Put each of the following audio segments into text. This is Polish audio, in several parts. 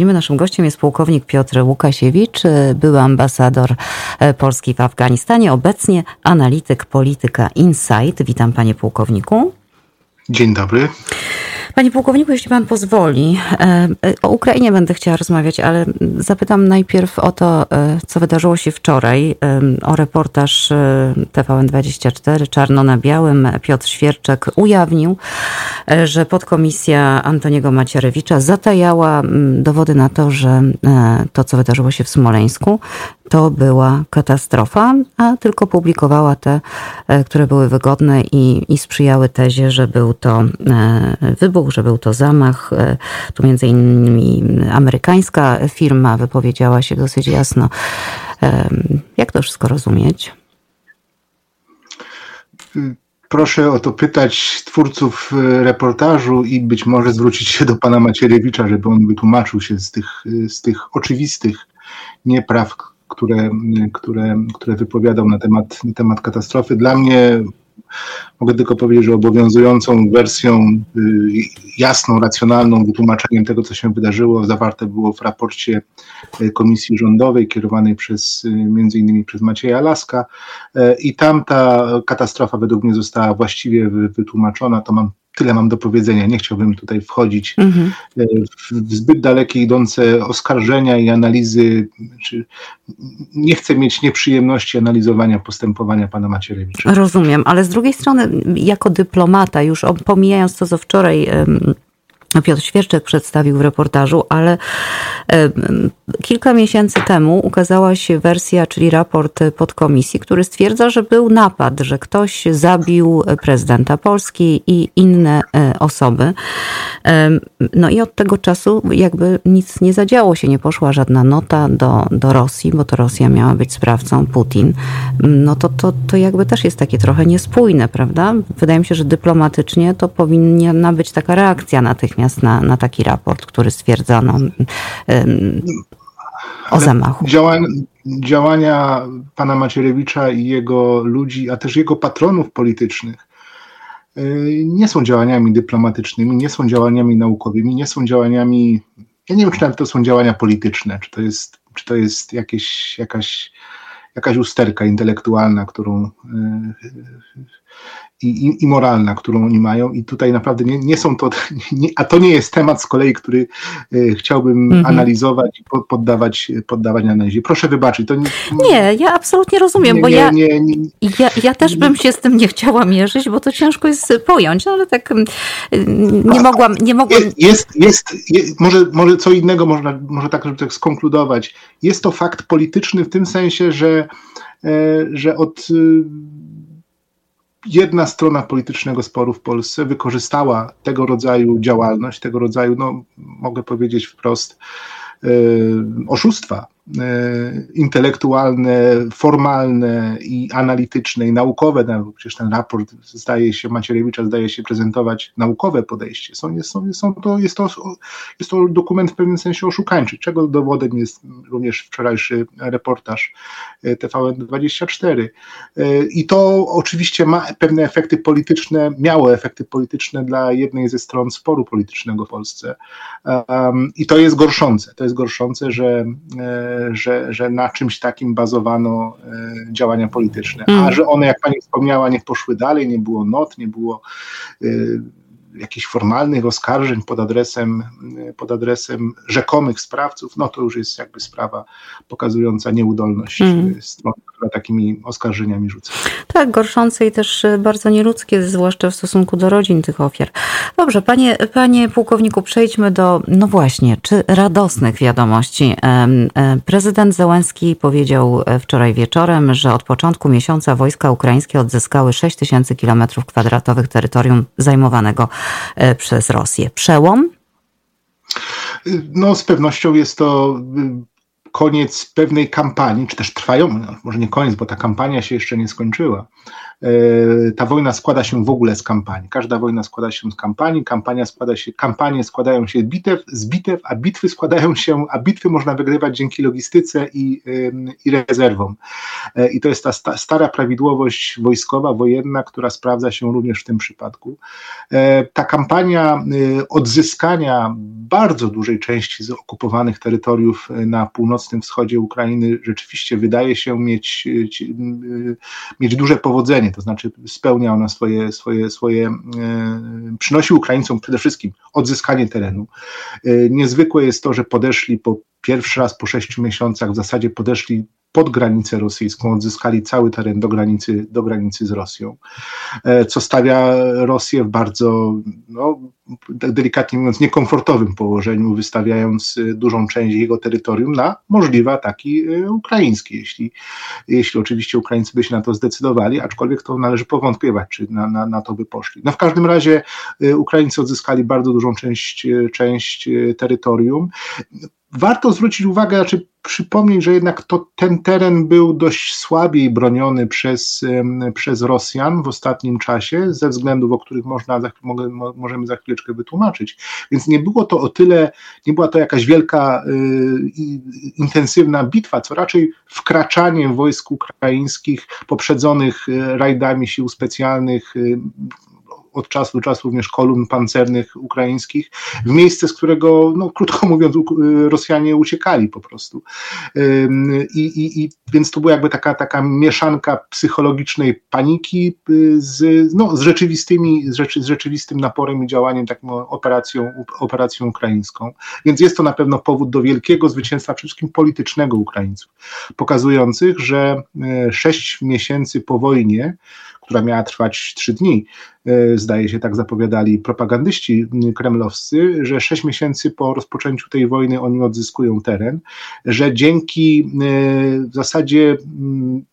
Naszym gościem jest pułkownik Piotr Łukasiewicz, były ambasador e, Polski w Afganistanie, obecnie analityk polityka Insight. Witam panie pułkowniku. Dzień dobry. Panie pułkowniku, jeśli pan pozwoli, e, e, o Ukrainie będę chciała rozmawiać, ale zapytam najpierw o to, e, co wydarzyło się wczoraj, o reportaż TVN24 Czarno na Białym. Piotr Świerczek ujawnił, że podkomisja Antoniego Macierewicza zatajała dowody na to, że to, co wydarzyło się w Smoleńsku, to była katastrofa, a tylko publikowała te, które były wygodne i, i sprzyjały tezie, że był to wybuch że był to zamach. E, tu między innymi amerykańska firma wypowiedziała się dosyć jasno. E, jak to wszystko rozumieć? Proszę o to pytać twórców e, reportażu i być może zwrócić się do pana Macierewicza, żeby on wytłumaczył się z tych, z tych oczywistych niepraw, które, które, które wypowiadał na temat, na temat katastrofy. Dla mnie Mogę tylko powiedzieć, że obowiązującą wersją, y, jasną, racjonalną wytłumaczeniem tego, co się wydarzyło, zawarte było w raporcie y, Komisji Rządowej kierowanej przez y, między innymi przez Macieja Laska i tam ta katastrofa według mnie została właściwie wytłumaczona. To mam tyle mam do powiedzenia. Nie chciałbym tutaj wchodzić mhm. w zbyt dalekie idące oskarżenia i analizy. Czy nie chcę mieć nieprzyjemności analizowania postępowania pana Macierewicza. Rozumiem, ale z drugiej strony, jako dyplomata, już pomijając to, co wczoraj Piotr Świerczek przedstawił w reportażu, ale kilka miesięcy temu ukazała się wersja, czyli raport podkomisji, który stwierdza, że był napad, że ktoś zabił prezydenta Polski i inne e, osoby. No i od tego czasu jakby nic nie zadziało się, nie poszła żadna nota do, do Rosji, bo to Rosja miała być sprawcą, Putin. No to, to, to jakby też jest takie trochę niespójne, prawda? Wydaje mi się, że dyplomatycznie to powinna być taka reakcja natychmiast na, na taki raport, który stwierdzono o zamachu. Działań, działania pana Macierewicza i jego ludzi, a też jego patronów politycznych y, nie są działaniami dyplomatycznymi, nie są działaniami naukowymi, nie są działaniami, ja nie wiem, czy nawet to są działania polityczne, czy to jest, czy to jest jakieś, jakaś, jakaś usterka intelektualna, którą y, i, i, i, moralna, którą oni mają. I tutaj naprawdę nie, nie są to, nie, a to nie jest temat z kolei, który y, chciałbym mm -hmm. analizować i poddawać, poddawać analizie. Proszę wybaczyć. To nie, nie, ja absolutnie rozumiem, nie, bo ja, ja, ja też bym się z tym nie chciała mierzyć, bo to ciężko jest pojąć, no ale tak mm, nie mogłam. Nie mogłam... Jest, jest, jest może, może co innego, można, może tak, żeby tak skonkludować. Jest to fakt polityczny w tym sensie, że, e, że od jedna strona politycznego sporu w Polsce wykorzystała tego rodzaju działalność, tego rodzaju, no mogę powiedzieć wprost, yy, oszustwa. E, intelektualne, formalne i analityczne i naukowe, no, przecież ten raport zdaje się, Macierewicza zdaje się prezentować naukowe podejście. Są, są, są to, jest, to, jest to dokument w pewnym sensie oszukańczy, czego dowodem jest również wczorajszy reportaż e, TVN24. E, I to oczywiście ma pewne efekty polityczne, miało efekty polityczne dla jednej ze stron sporu politycznego w Polsce. I to jest gorszące. To jest gorszące, że że, że na czymś takim bazowano e, działania polityczne. A mm. że one, jak pani wspomniała, nie poszły dalej, nie było not, nie było e, jakichś formalnych oskarżeń pod adresem, pod adresem rzekomych sprawców, no to już jest jakby sprawa pokazująca nieudolność mm. strony, która takimi oskarżeniami rzuca. Tak, gorszące i też bardzo nieludzkie, zwłaszcza w stosunku do rodzin tych ofiar. Dobrze, panie, panie pułkowniku, przejdźmy do, no właśnie, czy radosnych wiadomości. Prezydent Załęski powiedział wczoraj wieczorem, że od początku miesiąca wojska ukraińskie odzyskały 6 tysięcy kilometrów kwadratowych terytorium zajmowanego E, przez Rosję. Przełom? No, z pewnością jest to y, koniec pewnej kampanii, czy też trwają, no, może nie koniec, bo ta kampania się jeszcze nie skończyła, ta wojna składa się w ogóle z kampanii. Każda wojna składa się z kampanii, kampania składa się, kampanie składają się bitew, z bitew, a bitwy składają się, a bitwy można wygrywać dzięki logistyce i, i rezerwom. I to jest ta stara prawidłowość wojskowa, wojenna, która sprawdza się również w tym przypadku. Ta kampania odzyskania bardzo dużej części z okupowanych terytoriów na północnym wschodzie Ukrainy rzeczywiście wydaje się mieć, mieć duże powodzenie, to znaczy spełnia ona swoje, swoje, swoje e, przynosi Ukraińcom przede wszystkim odzyskanie terenu. E, niezwykłe jest to, że podeszli po pierwszy raz po sześciu miesiącach, w zasadzie podeszli pod granicę rosyjską, odzyskali cały teren do granicy, do granicy z Rosją, e, co stawia Rosję w bardzo, no, delikatnie mówiąc, niekomfortowym położeniu, wystawiając e, dużą część jego terytorium na możliwe ataki e, ukraińskie, jeśli, jeśli oczywiście Ukraińcy by się na to zdecydowali, aczkolwiek to należy powątpiewać, czy na, na, na to by poszli. No w każdym razie Ukraińcy odzyskali bardzo dużą część, część terytorium. Warto zwrócić uwagę, znaczy przypomnieć, że jednak to, ten teren był dość słabiej broniony przez, przez Rosjan w ostatnim czasie, ze względów, o których można, za, możemy za chwileczkę wytłumaczyć. Więc nie było to o tyle, nie była to jakaś wielka, y, intensywna bitwa, co raczej wkraczanie wojsk ukraińskich poprzedzonych y, rajdami sił specjalnych, y, od czasu do czasu również kolumn pancernych ukraińskich, w miejsce, z którego, no, krótko mówiąc, Rosjanie uciekali po prostu. I, i, i więc to była jakby taka, taka mieszanka psychologicznej paniki y, z, no, z, rzeczywistymi, z, rzeczy, z rzeczywistym naporem i działaniem, taką operacją, operacją ukraińską. Więc jest to na pewno powód do wielkiego zwycięstwa, przede wszystkim politycznego Ukraińców, pokazujących, że e, sześć miesięcy po wojnie, która miała trwać trzy dni. E, zdaje się, tak zapowiadali propagandyści kremlowscy, że sześć miesięcy po rozpoczęciu tej wojny oni odzyskują teren, że dzięki e, w zasadzie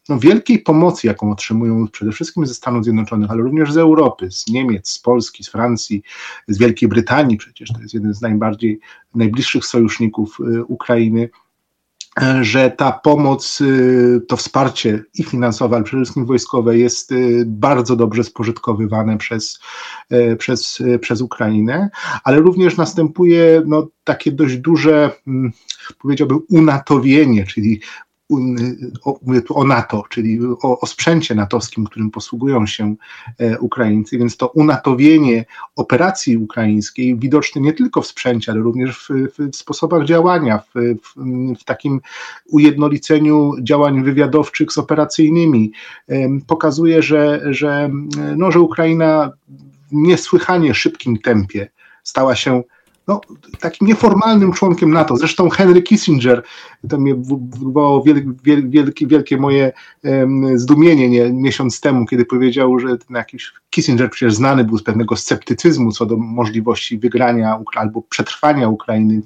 no, wielkiej pomocy, jaką otrzymują przede wszystkim ze Stanów Zjednoczonych, ale również z Europy, z Niemiec, z Polski, z Francji, z Wielkiej Brytanii, przecież to jest jeden z najbardziej najbliższych sojuszników e, Ukrainy, że ta pomoc, y, to wsparcie i finansowe, ale przede wszystkim wojskowe jest y, bardzo dobrze spożytkowywane przez, przez, przez Ukrainę, ale również następuje no, takie dość duże, mm, powiedziałbym, unatowienie, czyli mówię tu o NATO, czyli o, o sprzęcie natowskim, którym posługują się e, Ukraińcy, więc to unatowienie operacji ukraińskiej widoczne nie tylko w sprzęcie, ale również w, w sposobach działania, w, w, w, takim ujednoliceniu działań wywiadowczych z operacyjnymi, pokazuje, że, że, no, że Ukraina w niesłychanie szybkim tempie stała się no, takim nieformalnym członkiem NATO. Zresztą Henry Kissinger, to mnie wywołało wielkie, wielkie, moje um, zdumienie nie, miesiąc temu, kiedy powiedział, że jakiś Kissinger przecież znany był z pewnego sceptycyzmu co do możliwości wygrania albo przetrwania Ukrainy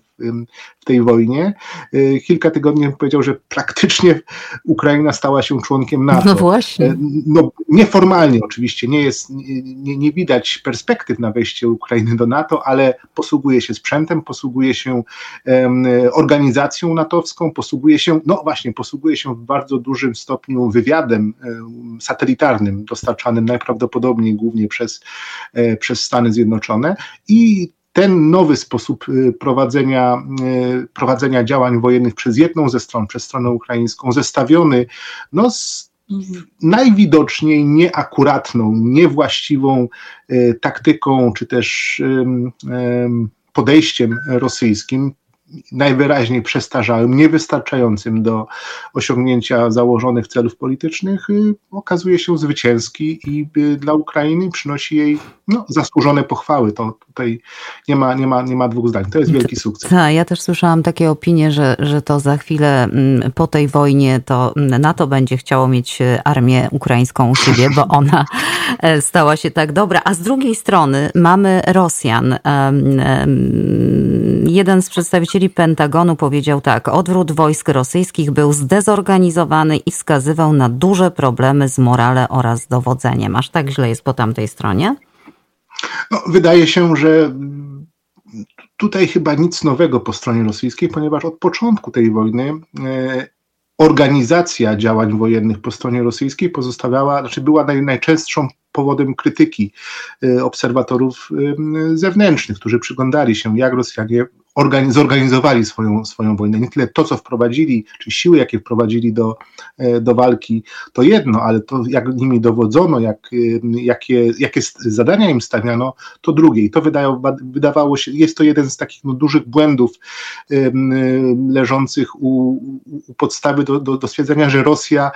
w tej wojnie. Y, kilka tygodni powiedział, że praktycznie Ukraina stała się członkiem NATO. No właśnie. Y, no, nieformalnie oczywiście, nie, jest, nie, nie widać perspektyw na wejście Ukrainy do NATO, ale posługuje się sprzętem, posługuje się organizacją natowską, posługuje się, no właśnie, posługuje się w bardzo dużym stopniu wywiadem satelitarnym dostarczanym najprawdopodobniej głównie przez, e, przez Stany Zjednoczone i ten nowy sposób y, prowadzenia, y, prowadzenia działań wojennych przez jedną ze stron, przez stronę ukraińską, zestawiony no, z najwidoczniej nieakuratną, niewłaściwą y, taktyką czy też podejściem rosyjskim, najwyraźniej przestarzałym, niewystarczającym do osiągnięcia założonych celów politycznych, y, okazuje się zwycięski i y, dla Ukrainy przynosi jej no, zasłużone pochwały. To tutaj nie ma, nie, ma, nie ma dwóch zdań. To jest wielki sukces. Tak, ja też słyszałam takie opinie, że, że to za chwilę mm, po tej wojnie to NATO będzie chciało mieć y, armię ukraińską u siebie, bo ona e, stała się tak dobra. A z drugiej strony mamy Rosjan. Jeden z przedstawicieli przedstawicieli Pentagonu powiedział tak: Odwrót wojsk rosyjskich był zdezorganizowany i wskazywał na duże problemy z morale oraz dowodzeniem. Aż tak źle jest po tamtej stronie? No, wydaje się, że tutaj chyba nic nowego po stronie rosyjskiej, ponieważ od początku tej wojny e, organizacja działań wojennych po stronie rosyjskiej pozostawiała, znaczy była naj, najczęstszą powodem krytyki y, obserwatorów y, zewnętrznych, którzy przyglądali się, jak Rosjanie zorganizowali swoją, swoją wojnę. Nie tyle to, co wprowadzili, czy siły, jakie wprowadzili do, e, do walki, to jedno, ale to, jak nimi dowodzono, jak, jakie, jakie zadania im stawiano, to drugie. I to wydawało się, jest to jeden z takich no, dużych błędów leżących u, u podstawy do, do, do stwierdzenia, że Rosja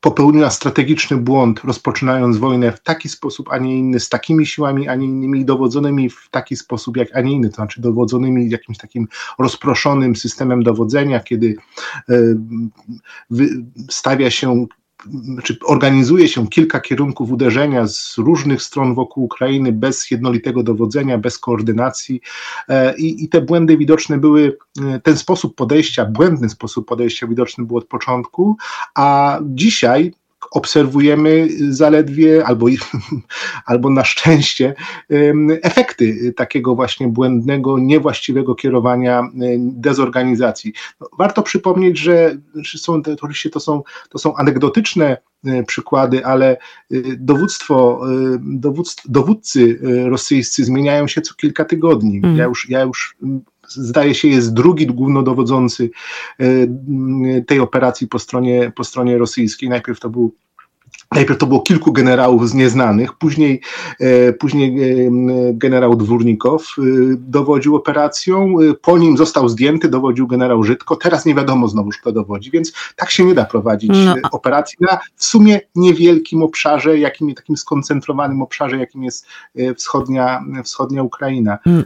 popełniła strategiczny błąd, rozpoczynając wojnę w taki sposób, a nie inny, z takimi siłami, a nie innymi, dowodzonymi w taki sposób, jak a nie inny, to znaczy dowodzonymi jakimś takim rozproszonym systemem dowodzenia, kiedy e, stawia się znaczy organizuje się kilka kierunków uderzenia z różnych stron wokół Ukrainy bez jednolitego dowodzenia, bez koordynacji. E, i, i te błędy widoczne były, e, ten sposób podejścia, błędny sposób podejścia widoczny był od początku, a dzisiaj obserwujemy zaledwie albo, albo na szczęście efekty takiego właśnie błędnego, niewłaściwego kierowania, dezorganizacji. No, warto przypomnieć, że są, to, oczywiście to są, to są anegdotyczne e, przykłady, ale e, dowództwo, e, dowódcy rosyjscy zmieniają się co kilka tygodni. Mm. Ja już, ja już zdaje się, jest drugi głównodowodzący e, tej operacji po stronie, po stronie rosyjskiej. Najpierw to był Najpierw to było kilku generałów z nieznanych, później, e, później e, generał Dwórnikow dowodził operacją, po nim został zdjęty, dowodził generał Żydko, teraz nie wiadomo znowu, kto dowodzi, więc tak się nie da prowadzić no. operacji na w sumie niewielkim obszarze, jakim, takim skoncentrowanym obszarze, jakim jest wschodnia, wschodnia Ukraina. Hmm.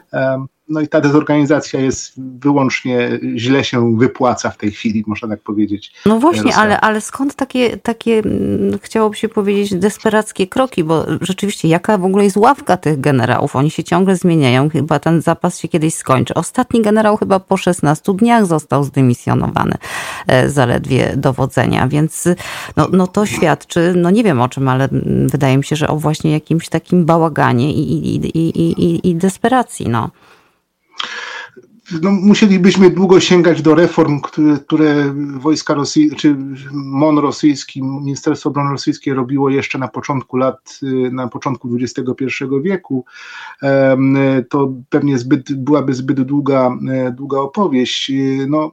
No i ta dezorganizacja jest wyłącznie źle się wypłaca w tej chwili, można tak powiedzieć. No właśnie, ale, ale skąd takie, takie, mm, chciałoby się powiedzieć, desperackie kroki, bo rzeczywiście jaka w ogóle jest ławka tych generałów? Oni się ciągle zmieniają, chyba ten zapas się kiedyś skończy. Ostatni generał chyba po 16 dniach został zdymisjonowany e, zaledwie dowodzenia, więc no, no to świadczy, no nie wiem o czym, ale mm, wydaje mi się, że o właśnie jakimś takim bałaganie i, i, i, i, i desperacji, no no, musielibyśmy długo sięgać do reform, które, które wojska rosyjskie, czy MON rosyjski, Ministerstwo Obrony Rosyjskie robiło jeszcze na początku lat, na początku XXI wieku. To pewnie zbyt, byłaby zbyt długa, długa opowieść. No,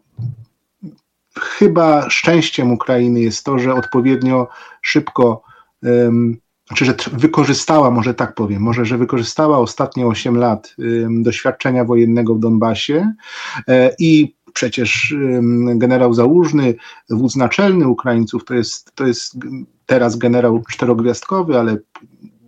chyba szczęściem Ukrainy jest to, że odpowiednio szybko znaczy, że wykorzystała, może tak powiem, może, że wykorzystała ostatnie 8 lat doświadczenia wojennego w Donbasie e, i przecież generał Załużny, wódz naczelny Ukraińców, to jest, to jest teraz generał czterogwiazdkowy, ale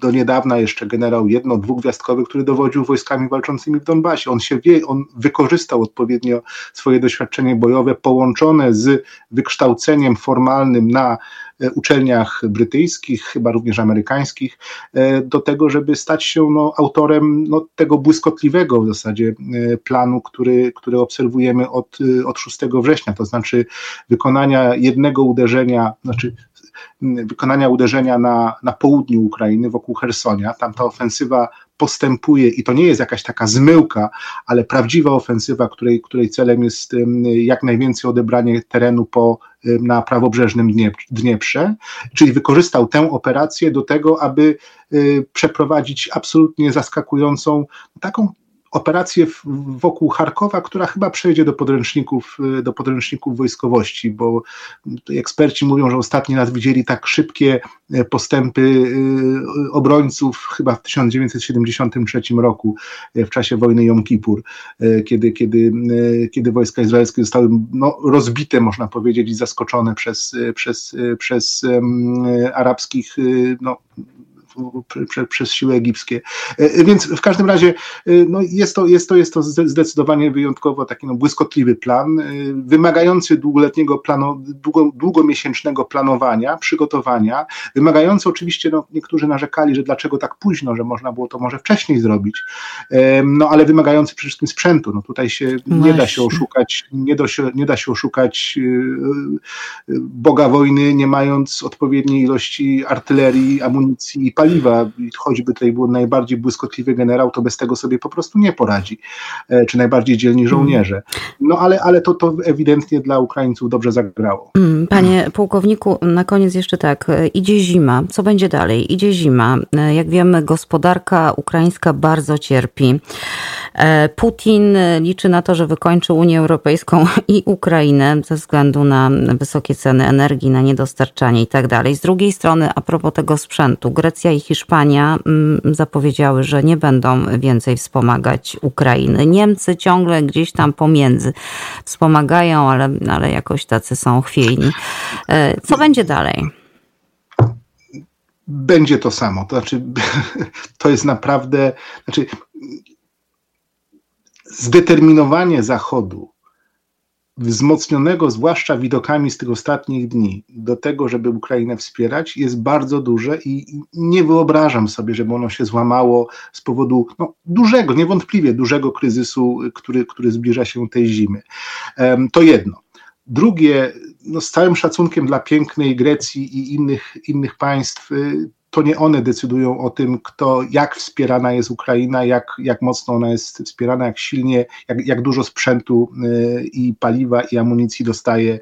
do niedawna jeszcze generał jedno, dwugwiazdkowy, który dowodził wojskami walczącymi w Donbasie. On się wie, on wykorzystał odpowiednio swoje doświadczenie bojowe połączone z wykształceniem formalnym na e, uczelniach brytyjskich, chyba również amerykańskich, e, do tego, żeby stać się no, autorem no, tego błyskotliwego w zasadzie e, planu, który, który obserwujemy od, od 6 września, to znaczy wykonania jednego uderzenia, znaczy wykonania uderzenia na, na południu Ukrainy, wokół Hersonia. Tam ta ofensywa postępuje i to nie jest jakaś taka zmyłka, ale prawdziwa ofensywa, której, której celem jest jak najwięcej odebranie terenu po, na prawobrzeżnym Dnieprze, czyli wykorzystał tę operację do tego, aby y, przeprowadzić absolutnie zaskakującą, taką operację wokół Charkowa, która chyba przejdzie do podręczników, y, do podręczników wojskowości, bo eksperci mówią, że ostatni raz widzieli tak szybkie y, postępy y, obrońców chyba w 1973 roku, w czasie wojny Jom Kippur, kiedy, kiedy, kiedy wojska izraelskie zostały no, rozbite, można powiedzieć, i zaskoczone przez, przez, przez arabskich no, przez siły egipskie. E, więc w każdym razie e, no jest, to, jest, to, jest to zdecydowanie wyjątkowo taki no, błyskotliwy plan, e, wymagający długoletniego planu, długo, długomiesięcznego planowania, przygotowania, wymagający oczywiście, no, niektórzy narzekali, że dlaczego tak późno, że można było to może wcześniej zrobić, no ale wymagający przede wszystkim sprzętu. No, tutaj się nie da się oszukać, nie da się, nie da się oszukać Boga wojny, nie mając odpowiedniej ilości artylerii, amunicji i paliwa, choćby tutaj był najbardziej błyskotliwy generał, to bez tego sobie po prostu nie poradzi, czy najbardziej dzielni żołnierze. No ale, ale to, to ewidentnie dla Ukraińców dobrze zagrało. Mm, panie pułkowniku, na koniec jeszcze tak, idzie zima, co będzie dalej? Idzie zima. Jak wiemy, gospodarka ukraińska bardzo cierpi. Putin liczy na to, że wykończy Unię Europejską i Ukrainę ze względu na wysokie ceny energii, na niedostarczanie i tak. Z drugiej strony, a propos tego sprzętu, Grecja i Hiszpania mm, zapowiedziały, że nie będą więcej wspomagać Ukrainy. Niemcy ciągle gdzieś tam pomiędzy wspomagają, ale, ale jakoś tacy są chwiejni. E, co będzie dalej? Będzie to samo. To znaczy, to jest naprawdę. Znaczy, zdeterminowanie Zachodu wzmocnionego zwłaszcza widokami z tych ostatnich dni do tego, żeby Ukrainę wspierać, jest bardzo duże i nie wyobrażam sobie, żeby ono się złamało z powodu no, dużego, niewątpliwie dużego kryzysu, który, który zbliża się tej zimy. To jedno. Drugie, no z całym szacunkiem dla pięknej Grecji i innych, innych państw, y, to nie one decydują o tym, kto, jak wspierana jest Ukraina, jak, jak mocno ona jest wspierana, jak silnie, jak, jak dużo sprzętu y, i paliwa i amunicji dostaje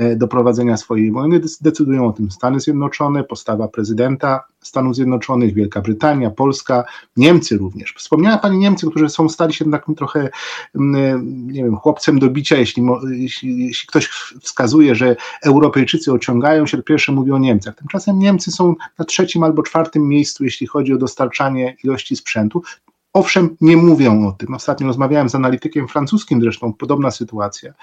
y, do prowadzenia swojej wojny. Decydują o tym Stany Zjednoczone, postawa prezydenta, Stanów Zjednoczonych, Wielka Brytania, Polska, Niemcy również. Wspomniała Pani Niemcy, którzy są stali się takim trochę, mm, nie wiem, chłopcem do bicia, jeśli, jeśli, jeśli ktoś wskazuje, że Europejczycy ociągają się, to pierwsze mówi o Niemcach. Tymczasem Niemcy są na trzecim albo czwartym miejscu, jeśli chodzi o dostarczanie ilości sprzętu. Owszem, nie mówią o tym. Ostatnio rozmawiałem z analitykiem francuskim, zresztą podobna sytuacja,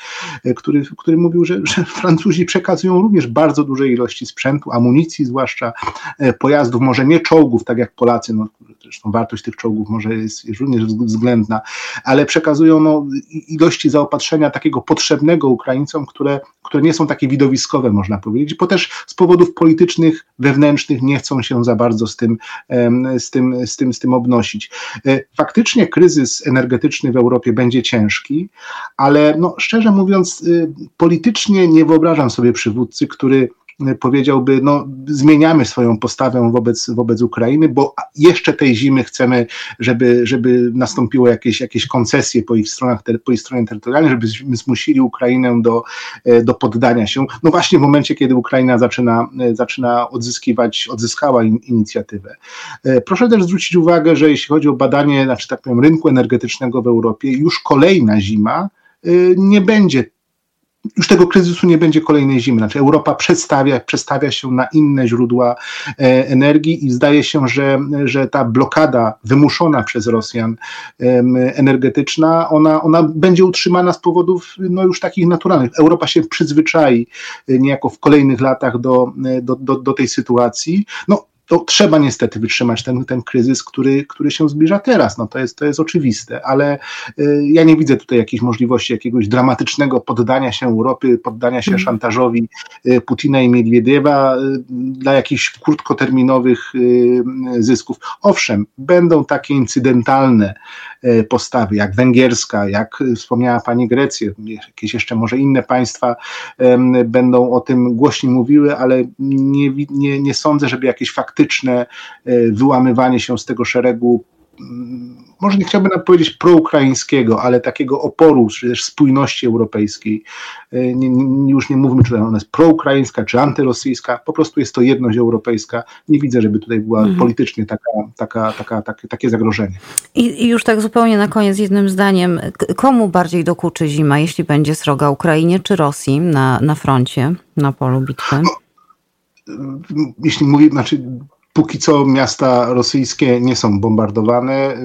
e, który, który mówił, że, że Francuzi przekazują również bardzo duże ilości sprzętu, amunicji, zwłaszcza e, pojazdów, może nie czołgów, tak jak Polacy, no, zresztą wartość tych czołgów może jest, również względna, ale przekazują no, ilości zaopatrzenia takiego potrzebnego Ukraińcom, które, które nie są takie widowiskowe, można powiedzieć, bo też z powodów politycznych, wewnętrznych nie chcą się za bardzo z tym, z tym, z tym, z tym obnosić. E, faktycznie kryzys energetyczny w Europie będzie ciężki, ale no, szczerze mówiąc, y, politycznie nie wyobrażam sobie przywódcy, który powiedziałby, no, zmieniamy swoją postawę wobec, wobec Ukrainy, bo jeszcze tej zimy chcemy, żeby, żeby nastąpiło jakieś, jakieś koncesje po ich, stronach, po ich stronie terytorialnej, żebyśmy zmusili Ukrainę do, do poddania się. No właśnie w momencie, kiedy Ukraina zaczyna, zaczyna odzyskiwać, odzyskała in, inicjatywę. Proszę też zwrócić uwagę, że jeśli chodzi o badanie, znaczy tak powiem, rynku energetycznego w Europie, już kolejna zima nie będzie już tego kryzysu nie będzie kolejnej zimy. Znaczy Europa przestawia, przestawia się na inne źródła e, energii i zdaje się, że, że ta blokada wymuszona przez Rosjan energetyczna, ona, ona będzie utrzymana z powodów no, już takich naturalnych. Europa się przyzwyczai e, niejako w kolejnych latach do, e, do, do, do tej sytuacji. No, to trzeba niestety wytrzymać ten, ten kryzys, który, który się zbliża teraz. No to, jest, to jest oczywiste, ale y, ja nie widzę tutaj jakiejś możliwości jakiegoś dramatycznego poddania się Europy, poddania się mm. szantażowi y, Putina i Miedwiediewa y, dla jakichś krótkoterminowych zysków. Owszem, będą takie incydentalne postawy, jak węgierska, jak wspomniała pani Grecję, jakieś jeszcze może inne państwa będą o tym głośniej mówiły, ale nie, nie, nie sądzę, żeby jakieś fakty faktyczne e, wyłamywanie się z tego szeregu mm, może nie chciałbym powiedzieć proukraińskiego, ale takiego oporu, czy też spójności europejskiej. E, nie, nie, już nie mówmy, czy ona jest proukraińska, czy antyrosyjska, po prostu jest to jedność europejska. Nie widzę, żeby tutaj była mhm. politycznie taka, taka, taka, takie, takie zagrożenie. I, I, już tak zupełnie na koniec jednym zdaniem, komu bardziej dokuczy zima, jeśli będzie sroga Ukrainie czy Rosji na, na froncie, na polu bitwy? No, jeśli mówię, znaczy póki co miasta rosyjskie nie są bombardowane, y,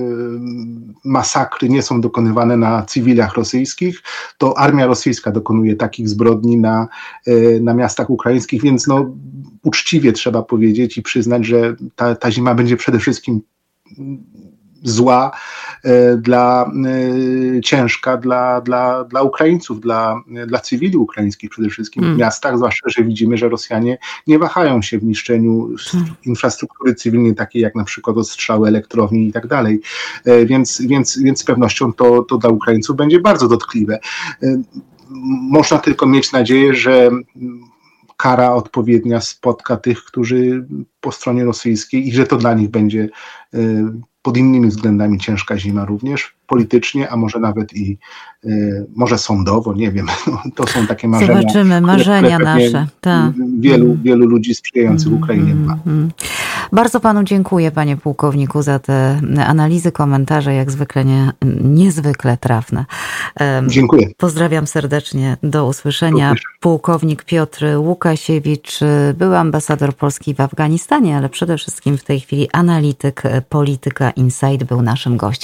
masakry nie są dokonywane na cywilach rosyjskich, to armia rosyjska dokonuje takich zbrodni na, y, na miastach ukraińskich, więc no, uczciwie trzeba powiedzieć i przyznać, że ta, ta zima będzie przede wszystkim zła, e, dla e, ciężka dla, dla, dla Ukraińców, dla, dla cywili ukraińskich przede wszystkim mm. w miastach, zwłaszcza, że widzimy, że Rosjanie nie wahają się w niszczeniu mm. infrastruktury cywilnej, takiej jak na przykład ostrzały elektrowni i tak dalej. E, więc, więc, więc z pewnością to, to dla Ukraińców będzie bardzo dotkliwe. Można tylko mieć nadzieję, że kara odpowiednia spotka tych, którzy po stronie rosyjskiej i że to dla nich będzie pod innymi względami ciężka zima również, politycznie, a może nawet i y, może sądowo, nie wiem. No, to są takie marzenia. Zobaczymy, marzenia które nasze. Tak. Wielu, mm. wielu ludzi sprzyjających mm, Ukrainie ma. Mm, Bardzo panu dziękuję, panie pułkowniku, za te analizy, komentarze, jak zwykle nie, niezwykle trafne. Dziękuję. Pozdrawiam serdecznie, do usłyszenia. Również. Pułkownik Piotr Łukasiewicz, był ambasador Polski w Afganistanie, ale przede wszystkim w tej chwili analityk, polityka Inside był naszym gościem.